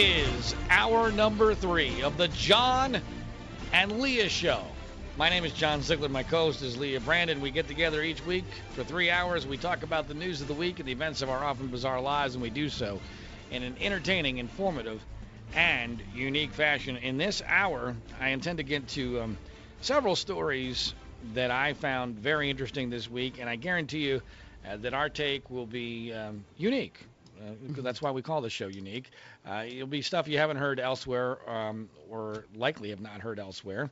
Is hour number three of the John and Leah Show. My name is John Ziegler. My co-host is Leah Brandon. We get together each week for three hours. We talk about the news of the week and the events of our often bizarre lives, and we do so in an entertaining, informative, and unique fashion. In this hour, I intend to get to um, several stories that I found very interesting this week, and I guarantee you uh, that our take will be um, unique. Uh, that's why we call the show unique. Uh, it'll be stuff you haven't heard elsewhere, um, or likely have not heard elsewhere,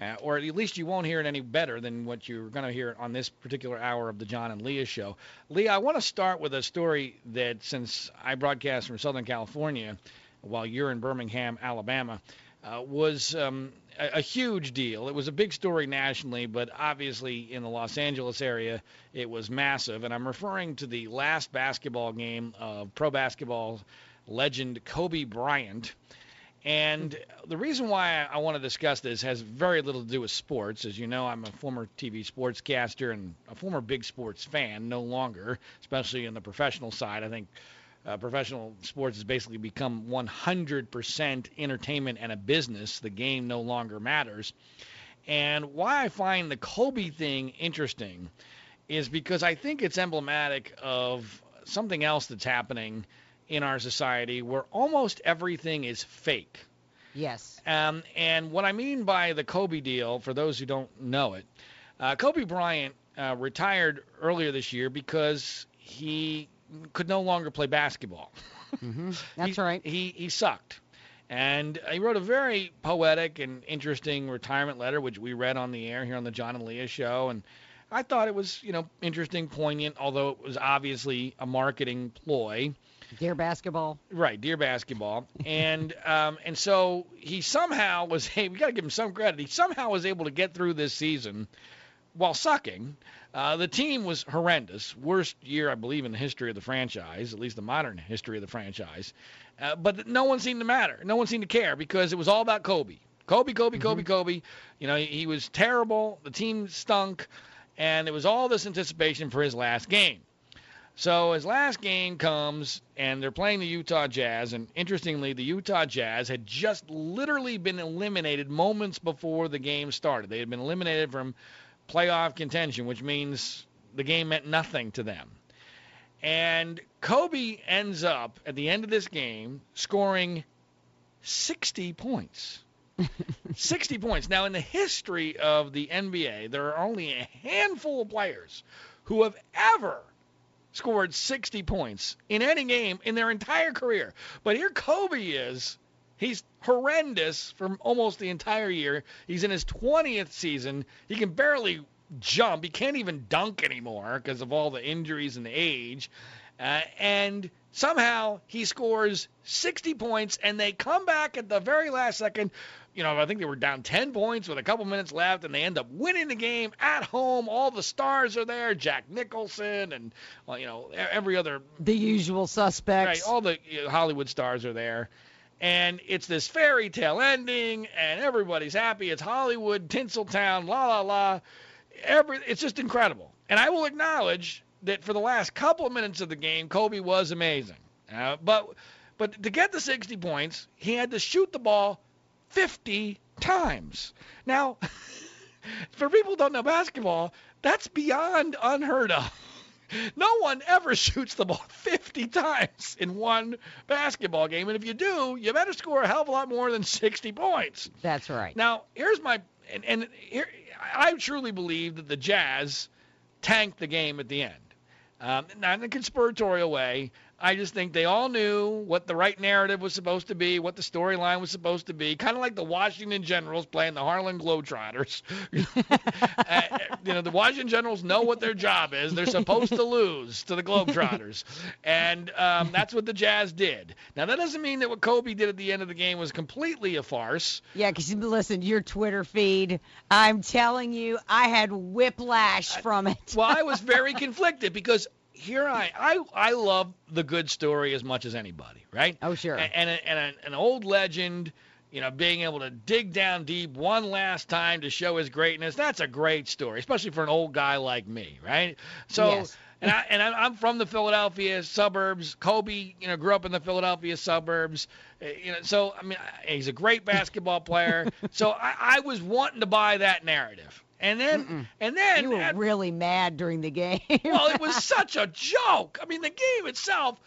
uh, or at least you won't hear it any better than what you're going to hear on this particular hour of the John and Leah show. Leah, I want to start with a story that since I broadcast from Southern California, while you're in Birmingham, Alabama, uh, was um, a, a, huge deal. It was a big story nationally, but obviously in the Los Angeles area, it was massive. And I'm referring to the last basketball game of pro basketball legend Kobe Bryant. And the reason why I want to discuss this has very little to do with sports. As you know, I'm a former TV sportscaster and a former big sports fan, no longer, especially in the professional side. I think uh, professional sports has basically become 100% entertainment and a business. The game no longer matters. And why I find the Kobe thing interesting is because I think it's emblematic of something else that's happening in our society where almost everything is fake. Yes. Um, and what I mean by the Kobe deal, for those who don't know it, uh, Kobe Bryant uh, retired earlier this year because he could no longer play basketball. Mm-hmm. That's he, right. He he sucked. And he wrote a very poetic and interesting retirement letter, which we read on the air here on the John and Leah show. And I thought it was, you know, interesting, poignant, although it was obviously a marketing ploy. Dear basketball. Right, dear basketball. and um, and so he somehow was. Hey, we got to give him some credit. He somehow was able to get through this season while sucking. Uh, the team was horrendous. Worst year, I believe, in the history of the franchise, at least the modern history of the franchise. Uh, but no one seemed to matter. No one seemed to care because it was all about Kobe. Kobe, Kobe, mm-hmm. Kobe, Kobe. You know, he, he was terrible. The team stunk. And it was all this anticipation for his last game. So his last game comes, and they're playing the Utah Jazz. And interestingly, the Utah Jazz had just literally been eliminated moments before the game started. They had been eliminated from playoff contention, which means the game meant nothing to them. And Kobe ends up at the end of this game scoring 60 points. 60 points. Now, in the history of the NBA, there are only a handful of players who have ever scored 60 points in any game in their entire career. But here Kobe is He's horrendous for almost the entire year. He's in his 20th season. He can barely jump. He can't even dunk anymore because of all the injuries and the age. Uh, and somehow he scores 60 points, and they come back at the very last second. You know, I think they were down 10 points with a couple minutes left, and they end up winning the game at home. All the stars are there Jack Nicholson and, well, you know, every other. The usual suspects. Right, all the Hollywood stars are there and it's this fairy tale ending, and everybody's happy. It's Hollywood, Tinseltown, la la la. Every, it's just incredible. And I will acknowledge that for the last couple of minutes of the game, Kobe was amazing. Uh, but but to get the 60 points, he had to shoot the ball 50 times. Now, for people who don't know basketball, that's beyond unheard of. No one ever shoots the ball 50 times in one basketball game. And if you do, you better score a hell of a lot more than 60 points. That's right. Now, here's my. And, and here, I truly believe that the Jazz tanked the game at the end. Um, not in a conspiratorial way. I just think they all knew what the right narrative was supposed to be, what the storyline was supposed to be. Kind of like the Washington Generals playing the Harlem Globetrotters. uh, you know, the Washington Generals know what their job is. They're supposed to lose to the Globetrotters. and um, that's what the Jazz did. Now, that doesn't mean that what Kobe did at the end of the game was completely a farce. Yeah, because listen, your Twitter feed, I'm telling you, I had whiplash from it. well, I was very conflicted because here I, I I love the good story as much as anybody, right? Oh sure. And and, a, and an old legend you know, being able to dig down deep one last time to show his greatness. That's a great story, especially for an old guy like me, right? So. Yes. And I and I'm from the Philadelphia suburbs. Kobe, you know, grew up in the Philadelphia suburbs. Uh, You know, so I mean, he's a great basketball player. so I, I was wanting to buy that narrative, and then and then You were really mad during the game. well, it was such a joke. I mean, the game itself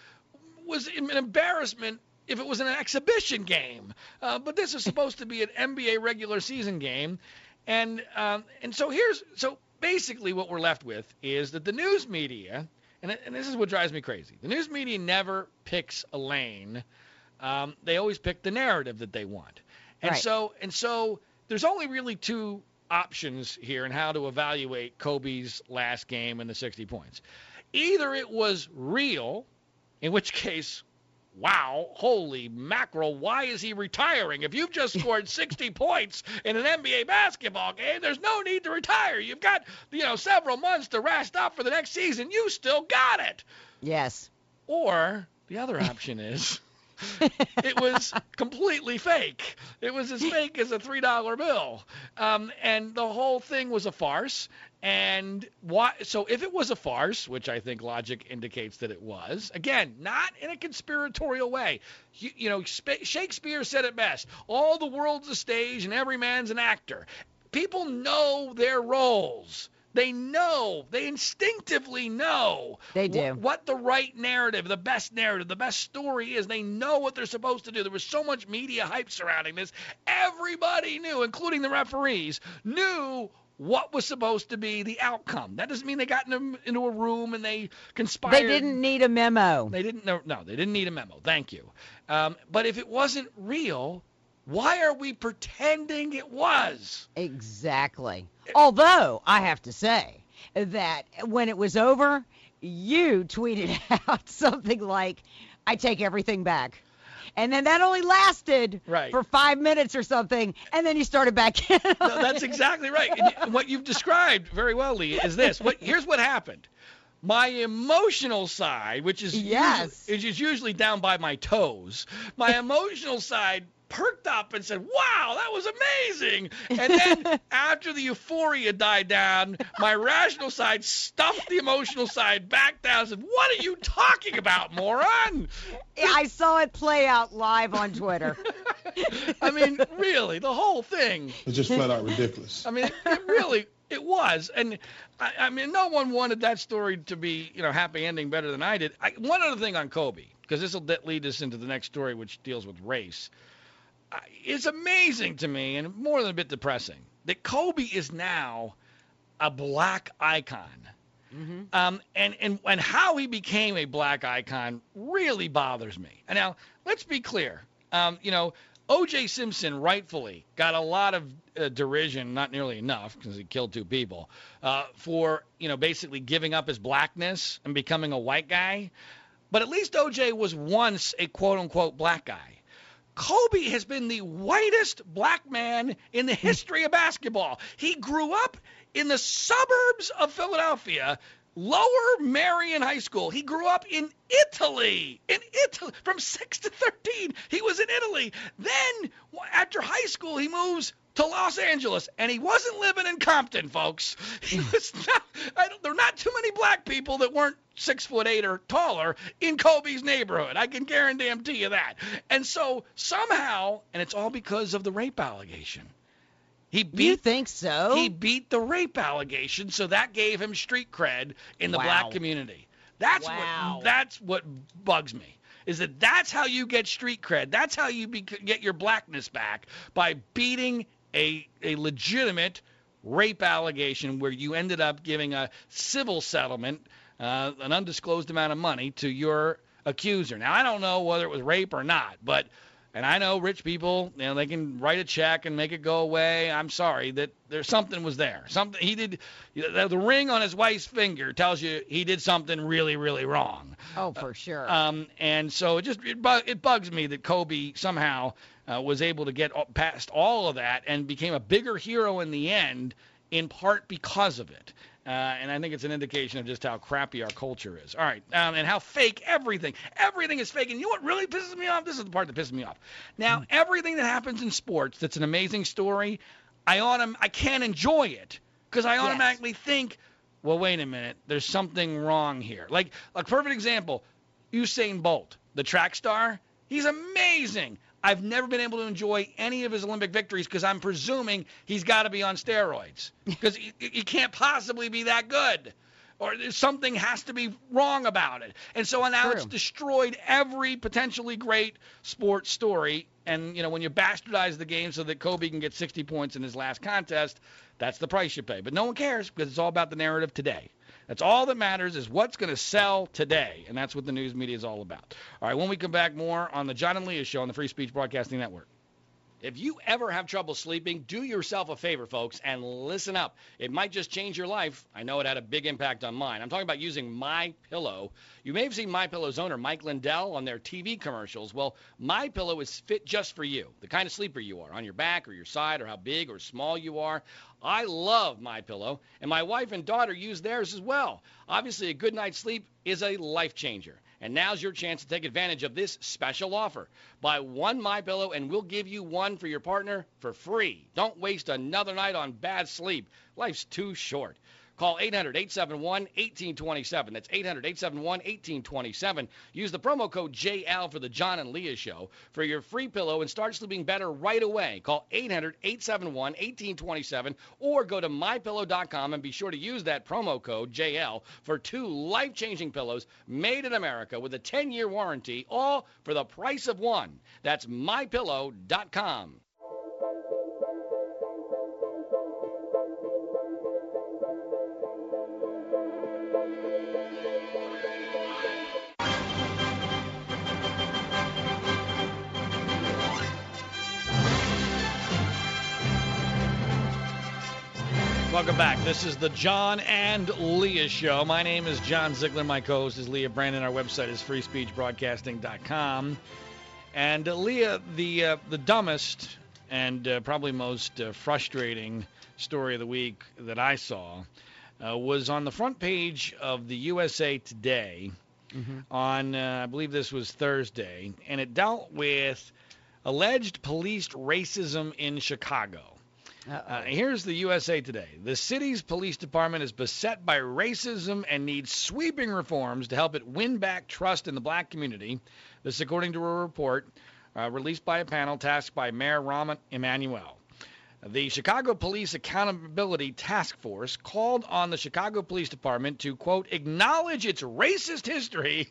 was an embarrassment if it was an exhibition game. Uh, but this is supposed to be an NBA regular season game, and um, and so here's so basically what we're left with is that the news media, and and this is what drives me crazy. The news media never picks a lane. Um, they always pick the narrative that they want, and Right. so and so there's only really two options here and how to evaluate Kobe's last game and the 60 points. Either it was real, in which case, wow, holy mackerel, why is he retiring? If you've just scored 60 points in an NBA basketball game, there's no need to retire. You've got, you know, several months to rest up for the next season. You still got it. yes. Or the other option is it was completely fake. It was as fake as a three dollar bill, um, and the whole thing was a farce. And why? So if it was a farce, which I think logic indicates that it was, again, not in a conspiratorial way. You, you know, Sp- Shakespeare said it best: "All the world's a stage, and every man's an actor." People know their roles. They know, they instinctively know They wh- do. what the right narrative, the best narrative, the best story is. They know what they're supposed to do. There was so much media hype surrounding this. Everybody knew, including the referees, knew what was supposed to be the outcome. That doesn't mean they got in a, into a room and they conspired. They didn't need a memo. They didn't. No, no, they didn't need a memo. Thank you. Um, but if it wasn't real, why are we pretending it was? Exactly. Although I have to say that when it was over, you tweeted out something like, "I take everything back." And then that only lasted Right. for five minutes or something, and then you started back in. No, that's exactly right. And what you've described very well, Lee, is this. What here's what happened. My emotional side, which is Yes. usually, which is usually down by my toes, my emotional side perked up and said, "Wow, that was amazing!" And then after the euphoria died down, my rational side stuffed the emotional side back down and said, "What are you talking about, moron?" I saw it play out live on Twitter. I mean, really, the whole thing. It's just flat out ridiculous. I mean, it, it really it was, and I, I mean, no one wanted that story to be, you know, happy ending better than I did. I, one other thing on Kobe, because this will lead us into the next story, which deals with race. It's amazing to me, and more than a bit depressing, that Kobe is now a black icon. hmm Um, and, and, and how he became a black icon really bothers me. And now, let's be clear. Um, you know, O.J. Simpson rightfully got a lot of uh, derision, not nearly enough because he killed two people, uh, for, you know, basically giving up his blackness and becoming a white guy. But at least O.J. was once a quote unquote black guy. Kobe has been the whitest black man in the hmm. history of basketball. He grew up in the suburbs of Philadelphia, Lower Merion High School. He grew up in Italy. In Italy, from 6 to 13, he was in Italy. Then, after high school, he moves to Los Angeles, and he wasn't living in Compton, folks. He was not. I don't, there are not too many black people that weren't six foot eight or taller in Kobe's neighborhood. I can guarantee you that. And so somehow, and it's all because of the rape allegation. He You beat think so? he beat the rape allegation, so that gave him street cred in the Wow. black community. That's Wow. what that's what bugs me. Is that that's how you get street cred. That's how you be, get your blackness back by beating a a legitimate rape allegation where you ended up giving a civil settlement, uh, an undisclosed amount of money to your accuser. Now I don't know whether it was rape or not, but and I know rich people, you know, they can write a check and make it go away. I'm sorry that there's something was there. Something he did. The, the ring on his wife's finger tells you he did something really, really wrong. oh, for sure. Um, and so it just it, bu- it bugs me that Kobe somehow uh, was able to get past all of that and became a bigger hero in the end, in part because of it. Uh, and I think it's an indication of just how crappy our culture is. All right, um, and how fake everything. Everything is fake. And you know what really pisses me off? This is the part that pisses me off. Now, mm. everything that happens in sports that's an amazing story, I autom- I can't enjoy it because I automatically yes. think, well, wait a minute, there's something wrong here. Like a perfect example, Usain Bolt, the track star. He's amazing. I've never been able to enjoy any of his Olympic victories because I'm presuming he's got to be on steroids because he, he can't possibly be that good or something has to be wrong about it. And so now True. it's destroyed every potentially great sports story. And you know when you bastardize the game so that Kobe can get 60 points in his last contest, that's the price you pay. But no one cares because it's all about the narrative today. That's all that matters is what's going to sell today, and that's what the news media is all about. All right, when we come back, more on the John and Leah Show on the Free Speech Broadcasting Network. If you ever have trouble sleeping, do yourself a favor, folks, and listen up. It might just change your life. I know it had a big impact on mine. I'm talking about using My Pillow. You may have seen My Pillow's owner, Mike Lindell, on their TV commercials. Well, My Pillow is fit just for you, the kind of sleeper you are, on your back or your side, or how big or small you are. I love My Pillow, and my wife and daughter use theirs as well. Obviously, a good night's sleep is a life changer. And now's your chance to take advantage of this special offer. Buy one My Pillow and we'll give you one for your partner for free. Don't waste another night on bad sleep. Life's too short. Call 800 871 1827. That's 800 871 1827. Use the promo code JL for the John and Leah Show for your free pillow and start sleeping better right away. Call 800 871 1827 or go to mypillow.com and be sure to use that promo code JL for two life changing pillows made in America with a 10 year warranty, all for the price of one. That's mypillow.com. Welcome back. This is the John and Leah Show. My name is John Ziegler. My co-host is Leah Brandon. Our website is freespeechbroadcasting.com. And uh, Leah, the uh, the dumbest and uh, probably most uh, frustrating story of the week that I saw uh, was on the front page of the USA Today mm-hmm. on uh, I believe this was Thursday, and it dealt with alleged police racism in Chicago. Uh, here's the USA Today. The city's police department is beset by racism and needs sweeping reforms to help it win back trust in the black community. This, according to a report uh, released by a panel tasked by Mayor Rahm Emanuel. The Chicago Police Accountability Task Force called on the Chicago Police Department to, quote, acknowledge its racist history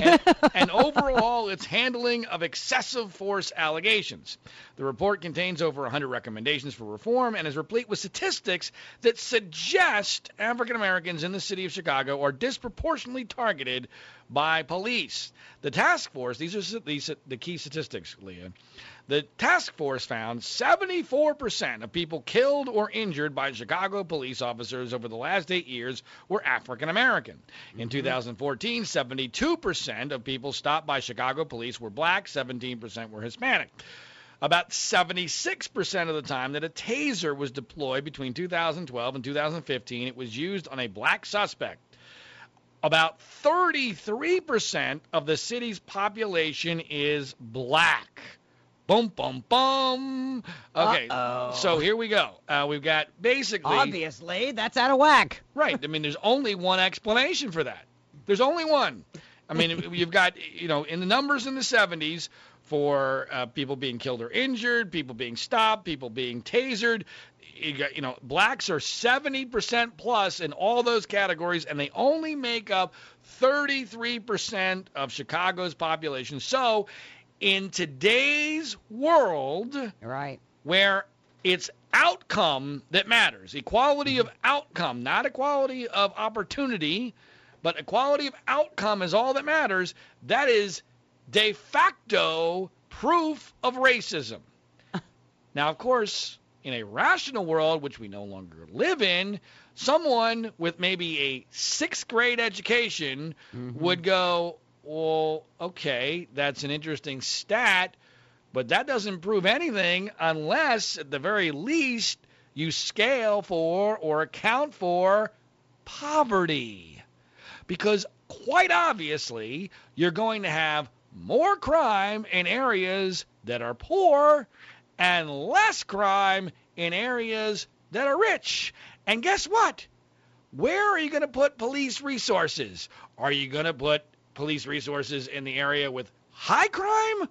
and, and, overall its handling of excessive force allegations. The report contains over 100 recommendations for reform and is replete with statistics that suggest African Americans in the city of Chicago are disproportionately targeted by police. The task force, these are these, the key statistics, Leah. The task force found 74% of people killed or injured by Chicago police officers over the last eight years were African American. In mm-hmm. 2014, 72% of people stopped by Chicago police were black, 17% were Hispanic. About 76% of the time that a taser was deployed between 2012 and 2015, it was used on a black suspect. About 33% of the city's population is black. Boom, boom, boom. Okay, Uh-oh. so here we go. Uh, we've got basically. Obviously, that's out of whack. right. I mean, there's only one explanation for that. There's only one. I mean, you've got, you know, in the numbers in the 70s for uh, people being killed or injured, people being stopped, people being tasered. You, got, you know, blacks are 70% plus in all those categories, and they only make up 33% of Chicago's population. So in today's world, right, where it's outcome that matters, equality of outcome, not equality of opportunity, but equality of outcome is all that matters. That is de facto proof of racism. now, of course, in a rational world, which we no longer live in, someone with maybe a sixth grade education mm-hmm. would go, well, okay, that's an interesting stat, but that doesn't prove anything unless, at the very least, you scale for or account for poverty. Because quite obviously, you're going to have more crime in areas that are poor and less crime in areas that are rich. And guess what? Where are you going to put police resources? Are you going to put police resources in the area with high crime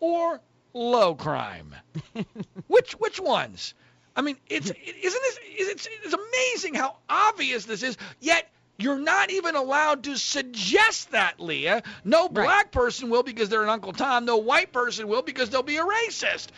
or low crime? which which ones? I mean, it's isn't this it's, it's amazing how obvious this is. Yet you're not even allowed to suggest that, Leah. No black Right. person will because they're an Uncle Tom. No white person will because they'll be a racist.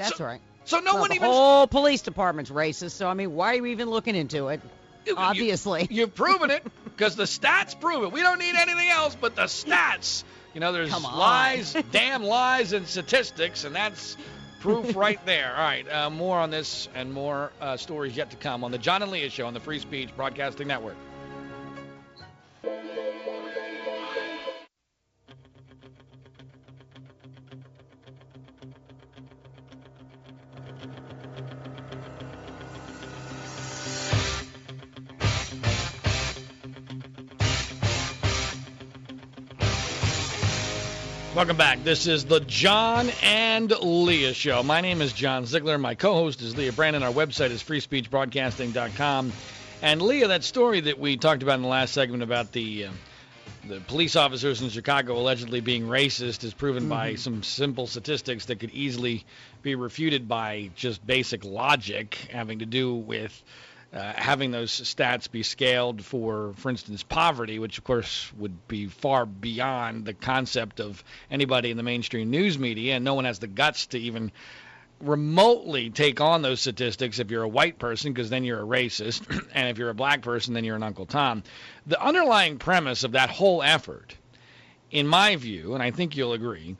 That's So- right. So no well, one the even whole police department's racist, so I mean, why are you even looking into it? You- Obviously. You, have proven it because the stats prove it. We don't need anything else but the stats. You know, there's lies, damn lies, and statistics, and that's proof right there. All right, uh, more on this and more uh, stories yet to come on the John and Leah Show on the Free Speech Broadcasting Network. Welcome back. This is the John and Leah Show. My name is John Ziegler. My co-host is Leah Brandon. Our website is freespeechbroadcasting.com. And Leah, that story that we talked about in the last segment about the uh, the police officers in Chicago allegedly being racist is proven by some simple statistics that could easily be refuted by just basic logic, having to do with uh, having those stats be scaled for, for instance, poverty, which of course would be far beyond the concept of anybody in the mainstream news media, and no one has the guts to even remotely take on those statistics if you're a white person, because then you're a racist, and if you're a black person, then you're an Uncle Tom. The underlying premise of that whole effort, in my view, and I think you'll agree,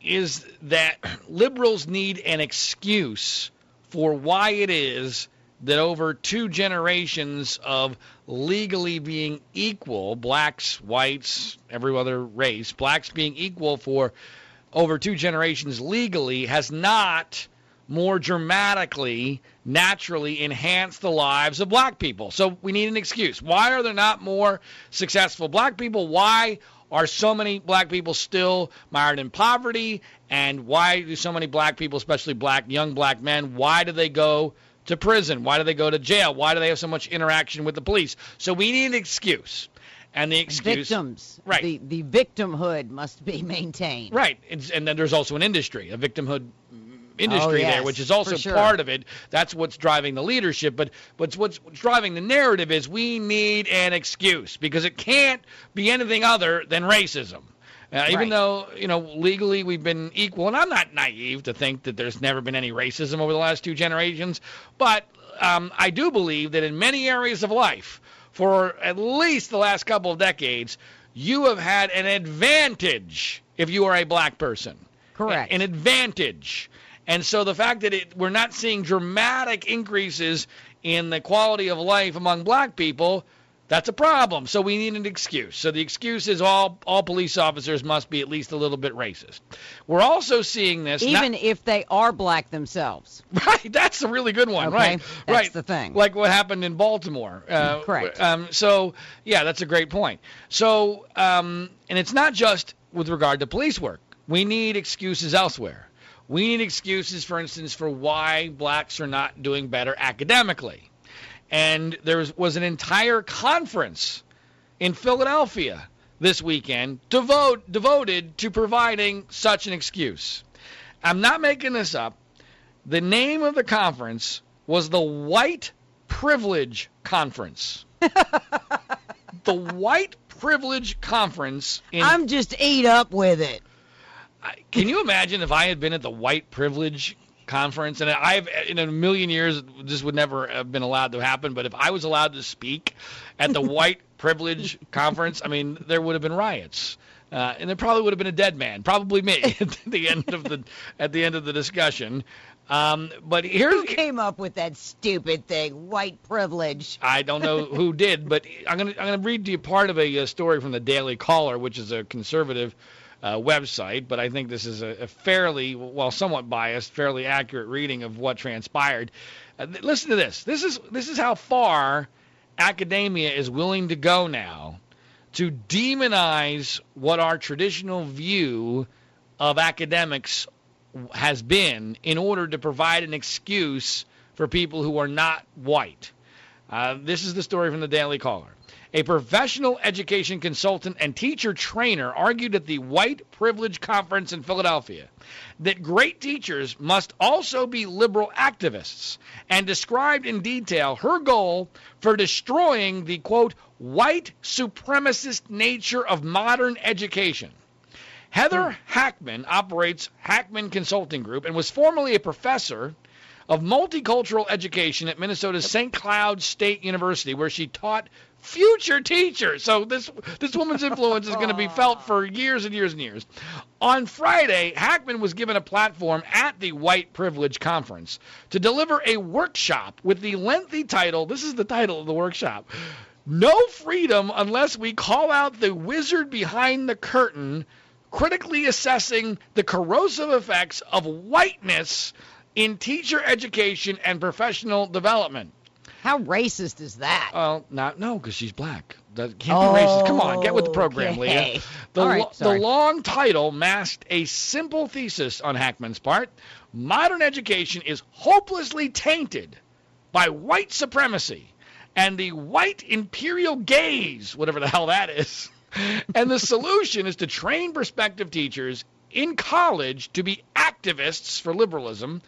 is that liberals need an excuse for why it is that over two generations of legally being equal, blacks, whites, every other race, blacks being equal for over two generations legally has not more dramatically, naturally enhanced the lives of black people. So we need an excuse. Why are there not more successful black people? Why are so many black people still mired in poverty? And why do so many black people, especially black young black men, why do they go to prison? Why do they go to jail? Why do they have so much interaction with the police? So we need an excuse. And the excuse Victims. Right. The the victimhood must be maintained. Right, it's, and then there's also an industry, a victimhood industry Oh, there, which is also sure. part of it. That's what's driving the leadership. But what's what's driving the narrative is we need an excuse because it can't be anything other than racism. Uh, even Right. though you know legally we've been equal, and I'm not naive to think that there's never been any racism over the last two generations, but um, I do believe that in many areas of life, for at least the last couple of decades, you have had an advantage if you are a black person. Correct. An advantage. And so the fact that it, we're not seeing dramatic increases in the quality of life among black people, that's a problem. So we need an excuse. So the excuse is all all police officers must be at least a little bit racist. We're also seeing this not- Even if they are black themselves. Right, that's a really good one. Okay, Right, that's right. the thing. Like what happened in Baltimore. Uh, Correct. Um, so yeah, that's a great point. So um, and it's not just with regard to police work. We need excuses elsewhere. We need excuses, for instance, for why blacks are not doing better academically. And there was, was an entire conference in Philadelphia this weekend devote, devoted to providing such an excuse. I'm not making this up. The name of the conference was the White Privilege Conference. the White Privilege Conference in I'm just ate up with it. Can you imagine if I had been at the white privilege conference and I've in a million years this would never have been allowed to happen but if I was allowed to speak at the white privilege conference I mean there would have been riots uh, and there probably would have been a dead man probably me at the end of the at the end of the discussion um, but here's Who came up with that stupid thing? White privilege. I don't know who did, but I'm gonna I'm gonna read to you part of a, uh story from the Daily Caller, which is a conservative uh, website, but I think this is a, a fairly, well, somewhat biased, fairly accurate reading of what transpired. Uh, th- listen to this. This is this is how far academia is willing to go now to demonize what our traditional view of academics has been in order to provide an excuse for people who are not white. Uh, this is the story from the Daily Caller. A professional education consultant and teacher trainer argued at the White Privilege Conference in Philadelphia that great teachers must also be liberal activists and described in detail her goal for destroying the quote white supremacist nature of modern education. Heather hmm. Hackman operates Hackman Consulting Group and was formerly a professor of multicultural education at Minnesota's St. Cloud State University, where she taught future teachers. So this this woman's influence is going to be felt for years and years and years. On Friday, Hackman was given a platform at the White Privilege Conference to deliver a workshop with the lengthy title. This is the title of the workshop. No freedom unless we call out the wizard behind the curtain, critically assessing the corrosive effects of whiteness in teacher education and professional development. How racist is that? Well, not no, because she's black. That can't be racist. Come on, get with the program, Okay. Leah. The, right, lo- the long title masked a simple thesis on Hackman's part. Modern education is hopelessly tainted by white supremacy and the white imperial gaze, whatever the hell that is. and the solution is to train prospective teachers in college to be activists for liberalism.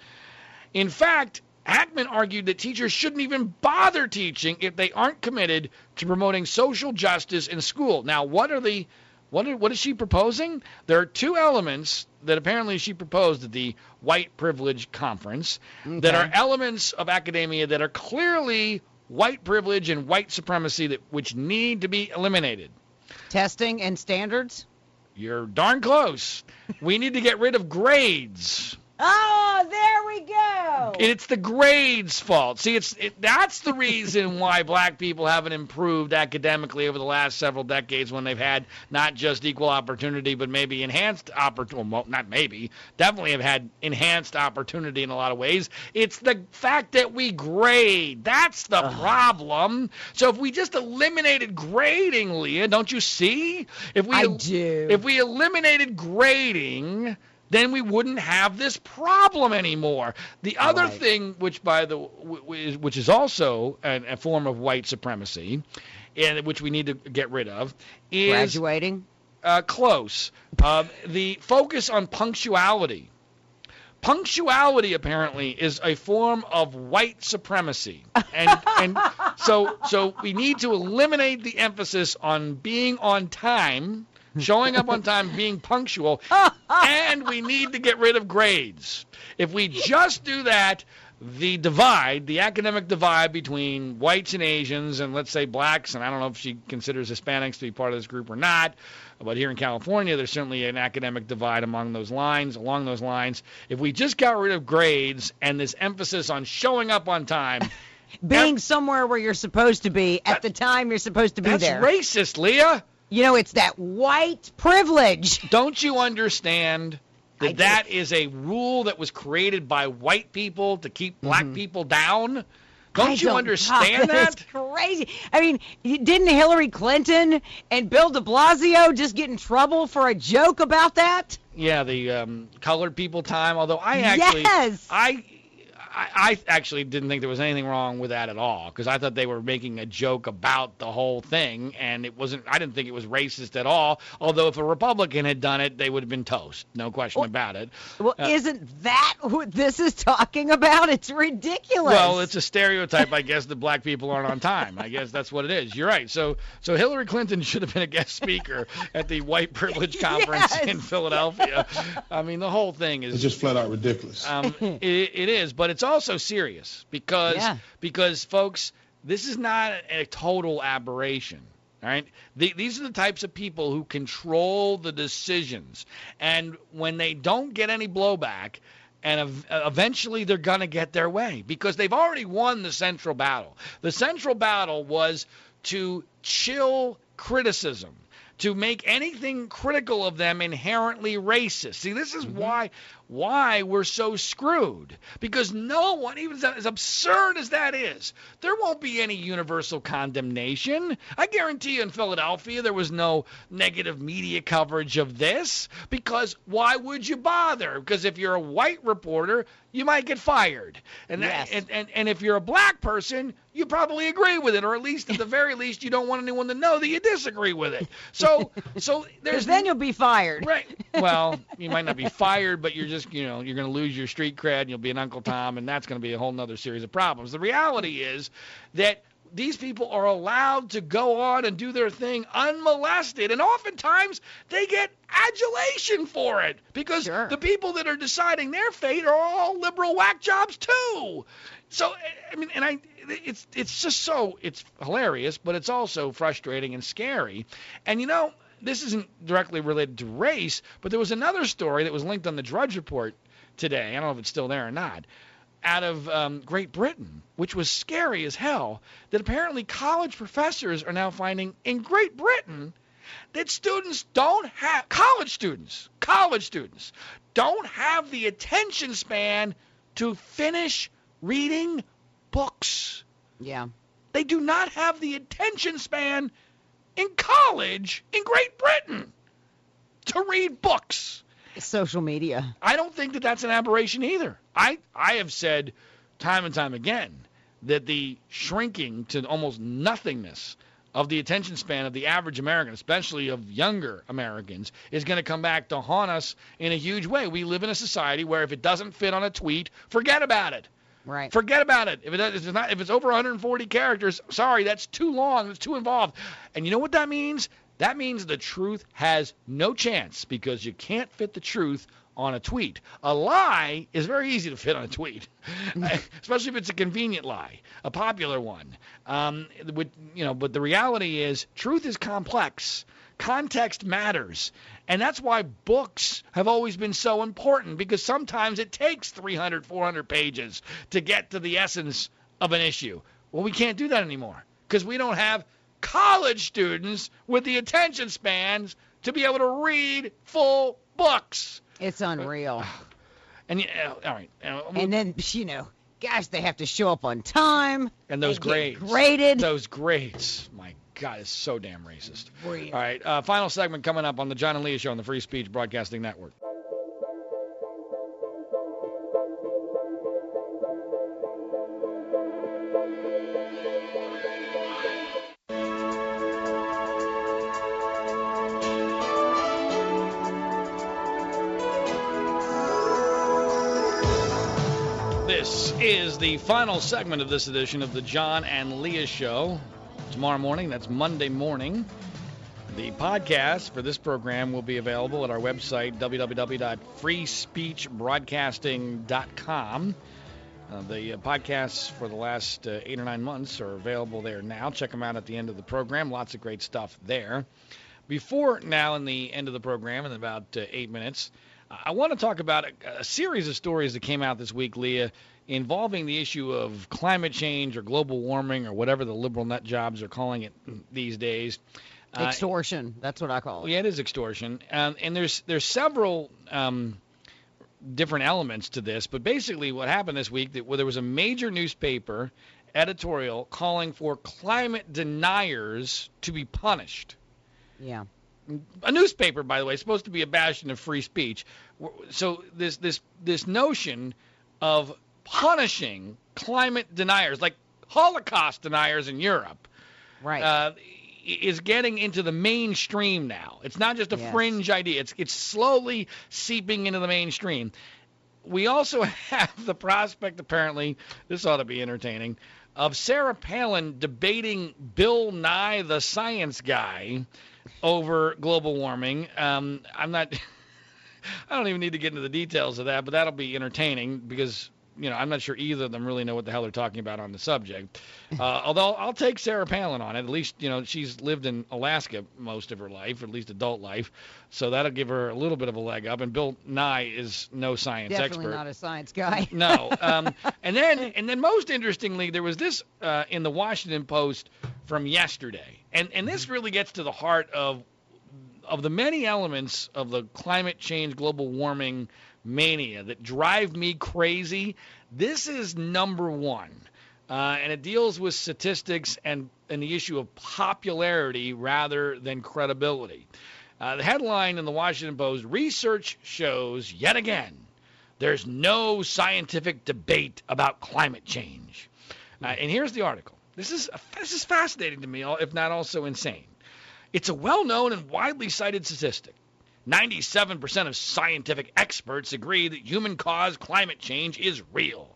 In fact, Hackman argued that teachers shouldn't even bother teaching if they aren't committed to promoting social justice in school. Now, what are the what, are, what is she proposing? There are two elements that apparently she proposed at the white privilege conference that are elements of academia that are clearly white privilege and white supremacy that which need to be eliminated. Testing and standards? You're darn close. We need to get rid of grades. Oh, there we go. It's the grades' fault. See, it's it, that's the reason why black people haven't improved academically over the last several decades when they've had not just equal opportunity, but maybe enhanced opportunity. Well, not maybe, definitely have had enhanced opportunity in a lot of ways. It's the fact that we grade. That's the problem. So if we just eliminated grading, Leah, don't you see? If we I el- do. If we eliminated grading, then we wouldn't have this problem anymore. The other Right. thing, which by the w- w- is- which is also an, a form of white supremacy, and which we need to get rid of, is Graduating? uh, close. Uh, the focus on punctuality. Punctuality apparently is a form of white supremacy, and and so so we need to eliminate the emphasis on being on time, showing up on time, being punctual, and we need to get rid of grades. If we just do that, the divide, the academic divide between whites and Asians, and let's say blacks, and I don't know if she considers Hispanics to be part of this group or not, but here in California, there's certainly an academic divide among those lines, along those lines. If we just got rid of grades and this emphasis on showing up on time, Being somewhere where you're supposed to be at the time you're supposed to be that's there. racist, Leah. You know, it's that white privilege. Don't you understand I that do. that is a rule that was created by white people to keep black people down? Don't I you understand That's that? That's crazy. I mean, didn't Hillary Clinton and Bill de Blasio just get in trouble for a joke about that? Yeah, the um, colored people time. Although I actually, Yes. I, I, I actually didn't think there was anything wrong with that at all because I thought they were making a joke about the whole thing, and it wasn't. I didn't think it was racist at all. Although if a Republican had done it, they would have been toast, no question Well, about it. Well, Uh, isn't that what this is talking about? It's ridiculous. Well, it's a stereotype, I guess, that black people aren't on time. I guess that's what it is. You're right. So, so Hillary Clinton should have been a guest speaker at the White Privilege Conference Yes. in Philadelphia. I mean, the whole thing is It's just flat out ridiculous. um, it, it is, but it's also serious because Yeah. because folks, this is not a total aberration. All right, the, these are the types of people who control the decisions, and when they don't get any blowback, and eventually they're gonna get their way because they've already won the central battle. The central battle was to chill criticism. To make anything critical of them inherently racist. See, this is mm-hmm. why why we're so screwed. Because no one, even as- absurd as that is, there won't be any universal condemnation. I guarantee you in Philadelphia there was no negative media coverage of this. Because why would you bother? Because if you're a white reporter, you might get fired. And, that- and, and, and if you're a black person, you probably agree with it, or at least at the very least you don't want anyone to know that you disagree with it. So so there's then you'll be fired. Right. Well, you might not be fired, but you're just, you know, you're going to lose your street cred and you'll be an Uncle Tom, and that's going to be a whole nother series of problems. The reality is that these people are allowed to go on and do their thing unmolested, and oftentimes they get adulation for it because Sure. the people that are deciding their fate are all liberal whack jobs too. So I mean, and I, it's it's just so it's hilarious, but it's also frustrating and scary. And you know, this isn't directly related to race, but there was another story that was linked on the Drudge Report today. I don't know if it's still there or not. Out of um, Great Britain, which was scary as hell, that apparently college professors are now finding in Great Britain that students don't have college students, college students don't have the attention span to finish reading books. Yeah. They do not have the attention span in college in Great Britain to read books. Social media. I don't think that that's an aberration either. I I have said time and time again that the shrinking to almost nothingness of the attention span of the average American, especially of younger Americans, is going to come back to haunt us in a huge way. We live in a society where if it doesn't fit on a tweet, forget about it. Right. Forget about it. If it if it's not if it's over 140 characters, sorry, that's too long. It's too involved. And you know what that means? That means the truth has no chance because you can't fit the truth on a tweet. A lie is very easy to fit on a tweet, especially if it's a convenient lie, a popular one. Um, with, you know, but the reality is, truth is complex. Context matters. And that's why books have always been so important because sometimes it takes 300, 400 pages to get to the essence of an issue. Well, we can't do that anymore because we don't have college students with the attention spans to be able to read full books. It's unreal. And yeah, all right, uh, And then, you know, gosh, they have to show up on time. and those grades, Graded. those grades. My God, it's so damn racist. Real. All right, uh, final segment coming up on the John and Leah Show on the Free Speech Broadcasting Network. The final segment of this edition of the John and Leah Show. Tomorrow morning, that's Monday morning. The podcast for this program will be available at our website, www.freespeechbroadcasting.com. Uh, the uh, podcasts for the last uh, eight or nine months are available there now. Check them out at the end of the program. Lots of great stuff there. Before now, in the end of the program, in about uh, eight minutes, I want to talk about a, a series of stories that came out this week, Leah, involving the issue of climate change or global warming or whatever the liberal nut jobs are calling it these days. Uh, Extortion. That's what I call it. yeah, it is extortion, um, and there's there's several um, different elements to this. But basically, what happened this week that well, there was a major newspaper editorial calling for climate deniers to be punished. Yeah. A newspaper, by the way, supposed to be a bastion of free speech. So this this this notion of punishing climate deniers, like Holocaust deniers in Europe, Right. uh, is getting into the mainstream now. It's not just a Yes. fringe idea. It's it's slowly seeping into the mainstream. We also have the prospect, apparently, this ought to be entertaining, of Sarah Palin debating Bill Nye, the science guy, over global warming. Um, I'm not. I don't even need to get into the details of that, but that'll be entertaining because you know I'm not sure either of them really know what the hell they're talking about on the subject. Uh, although I'll take Sarah Palin on it. At least you know she's lived in Alaska most of her life, or at least adult life, so that'll give her a little bit of a leg up. And Bill Nye is no science Definitely expert. not a science guy. No. Um, and then, and then, most interestingly, there was this uh, in the Washington Post from yesterday, and and this really gets to the heart of of the many elements of the climate change, global warming mania that drive me crazy, this is number one. Uh, and it deals with statistics and, and the issue of popularity rather than credibility. Uh, the headline in the Washington Post research shows yet again there's no scientific debate about climate change. Uh, and here's the article. This is this is fascinating to me, if not also insane. It's a well-known and widely cited statistic. 97% of scientific experts agree that human-caused climate change is real.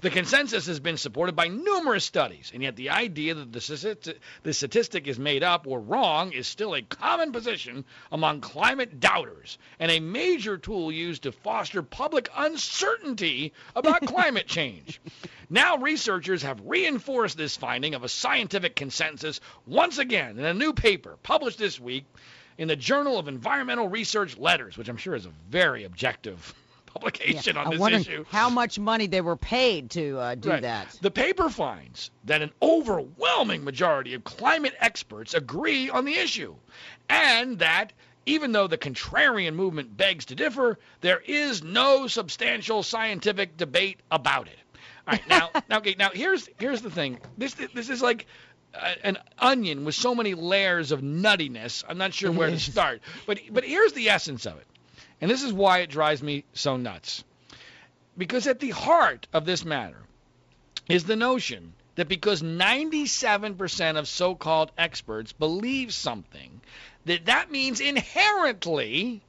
The consensus has been supported by numerous studies, and yet the idea that the, the statistic is made up or wrong is still a common position among climate doubters and a major tool used to foster public uncertainty about climate change. Now, researchers have reinforced this finding of a scientific consensus once again in a new paper published this week in the Journal of Environmental Research Letters, which I'm sure is a very objective publication yeah, on this issue. How much money they were paid to uh, do right. that? The paper finds that an overwhelming majority of climate experts agree on the issue, and that even though the contrarian movement begs to differ, there is no substantial scientific debate about it. All right, now, now, okay, now here's here's the thing. This this is like an onion with so many layers of nuttiness. I'm not sure where to start, but but here's the essence of it. And this is why it drives me so nuts. Because at the heart of this matter is the notion that because 97% of so-called experts believe something, that that means inherently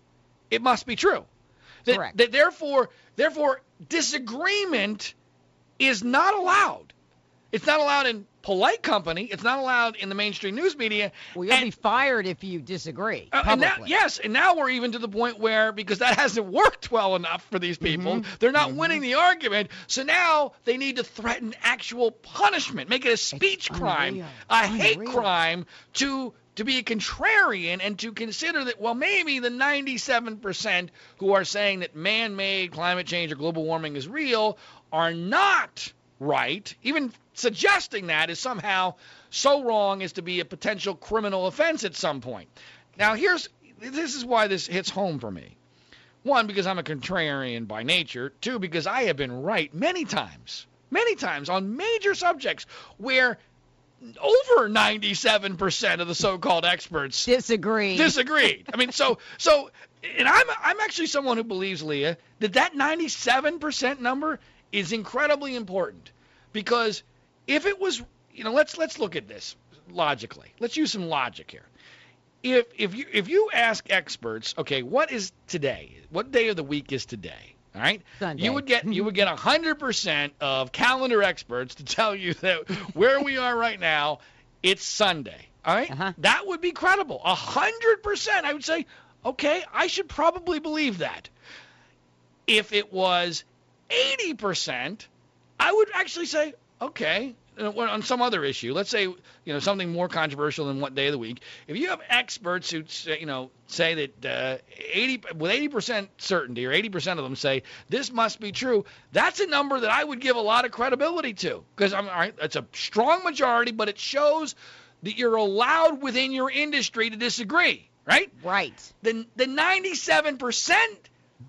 it must be true. That, Correct. that therefore, therefore, disagreement is not allowed. It's not allowed in polite company. It's not allowed in the mainstream news media. Well, you'll and, be fired if you disagree. Uh, and now, yes, and now we're even to the point where because that hasn't worked well enough for these people, mm-hmm. they're not mm-hmm. winning the argument. So now they need to threaten actual punishment, make it a speech it's crime, unreal. a hate crime to to be a contrarian and to consider that well maybe the 97% who are saying that man-made climate change or global warming is real are not right. Even suggesting that is somehow so wrong as to be a potential criminal offense at some point. Now, here's this is why this hits home for me. One, because I'm a contrarian by nature. Two, because I have been right many times, many times on major subjects where over 97% of the so-called experts disagree. Disagreed. I mean, so so, and I'm I'm actually someone who believes, Leah, that that 97% number is incredibly important because if it was, you know, let's let's look at this logically. Let's use some logic here. If if you if you ask experts, okay, what is today? What day of the week is today? All right, Sunday. you would get you would get hundred percent of calendar experts to tell you that where we are right now, it's Sunday. All right? Uh-huh. that would be credible. A hundred percent, I would say, okay, I should probably believe that. If it was eighty percent, I would actually say, okay, on some other issue, let's say, you know, something more controversial than what day of the week. If you have experts who, say, you know, say that uh, 80 with 80% certainty or 80% of them say this must be true, that's a number that I would give a lot of credibility to because I'm all right. That's a strong majority, but it shows that you're allowed within your industry to disagree, right? Right. The the 97%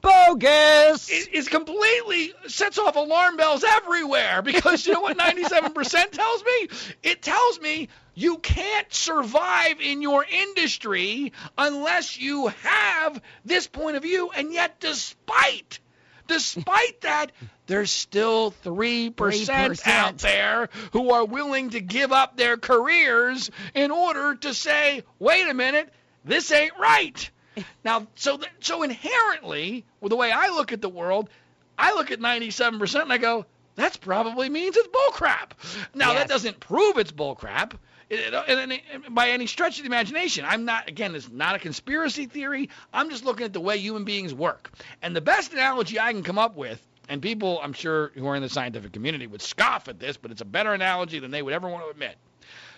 Bogus. is, is completely sets off alarm bells everywhere because you know what 97% tells me? It tells me you can't survive in your industry unless you have this point of view and yet despite despite that there's still 3%, 3%. out there who are willing to give up their careers in order to say, "Wait a minute, this ain't right." Now, so th- so inherently, with the way I look at the world, I look at 97% and I go, that probably means it's bullcrap. Now, that doesn't prove it's bullcrap it- it- and- by any stretch of the imagination. I'm not, again, it's not a conspiracy theory. I'm just looking at the way human beings work. And the best analogy I can come up with, and people, I'm sure, who are in the scientific community would scoff at this, but it's a better analogy than they would ever want to admit.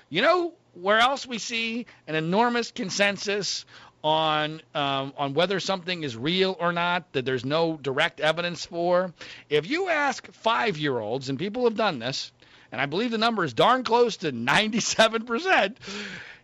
You know where else we see an enormous consensus on um, on whether something is real or not that there's no direct evidence for? If you ask five-year-olds, and people have done this, and I believe the number is darn close to 97%.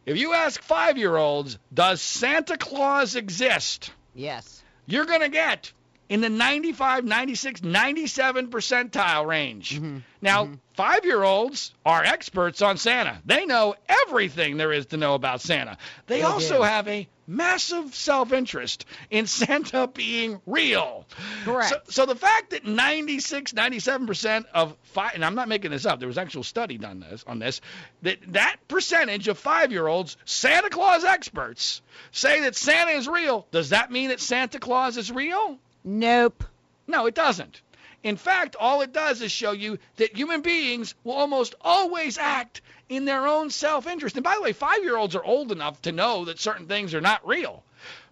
If you ask five year olds, does Santa Claus exist? Yes. You're going to get in the 95, 96, 97 percentile range. Mm-hmm. Now, five year olds are experts on Santa. They know everything there is to know about Santa. They, also do. have a massive self interest in Santa being real. Correct. So, so the fact that 96, 97% of five, and I'm not making this up, there was actual study done this on this, that that percentage of five year olds, Santa Claus experts, say that Santa is real. Does that mean that Santa Claus is real? Nope. No, it doesn't. In fact, all it does is show you that human beings will almost always act in their own self-interest. And by the way, five-year-olds are old enough to know that certain things are not real.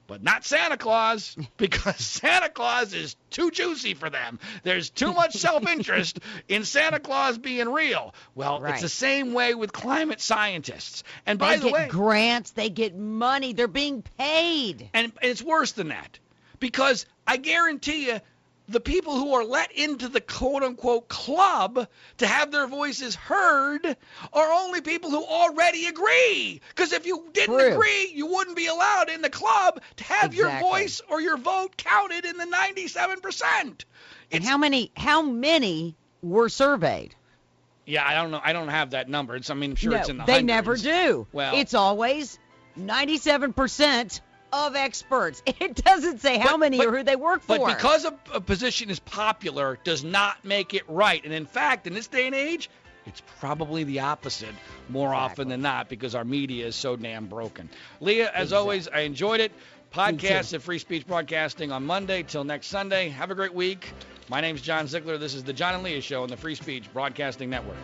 But not Santa Claus, because Santa Claus is too juicy for them. There's too much self-interest in Santa Claus being real. Well, Right. it's the same way with climate scientists. And by they the get way, grants. They get money. They're being paid. and it's worse than that. Because I guarantee you, the people who are let into the quote unquote club to have their voices heard are only people who already agree. Because if you didn't True. agree, you wouldn't be allowed in the club to have your voice or your vote counted in the 97%. And how many? How many were surveyed? Yeah, I don't know. I don't have that number. It's, I mean, I'm sure no, it's in the they never do. Well- it's always 97% of experts. It doesn't say how But- many but- or who they work for. But because a, a position is popular does not make it right. And in fact, in this day and age, it's probably the opposite more often than not because our media is so damn broken. Leah, as Exactly. always, I enjoyed it. Podcast at Free Speech Broadcasting on Monday till next Sunday. Have a great week. My name's John Ziegler. This is the John and Leah Show on the Free Speech Broadcasting Network.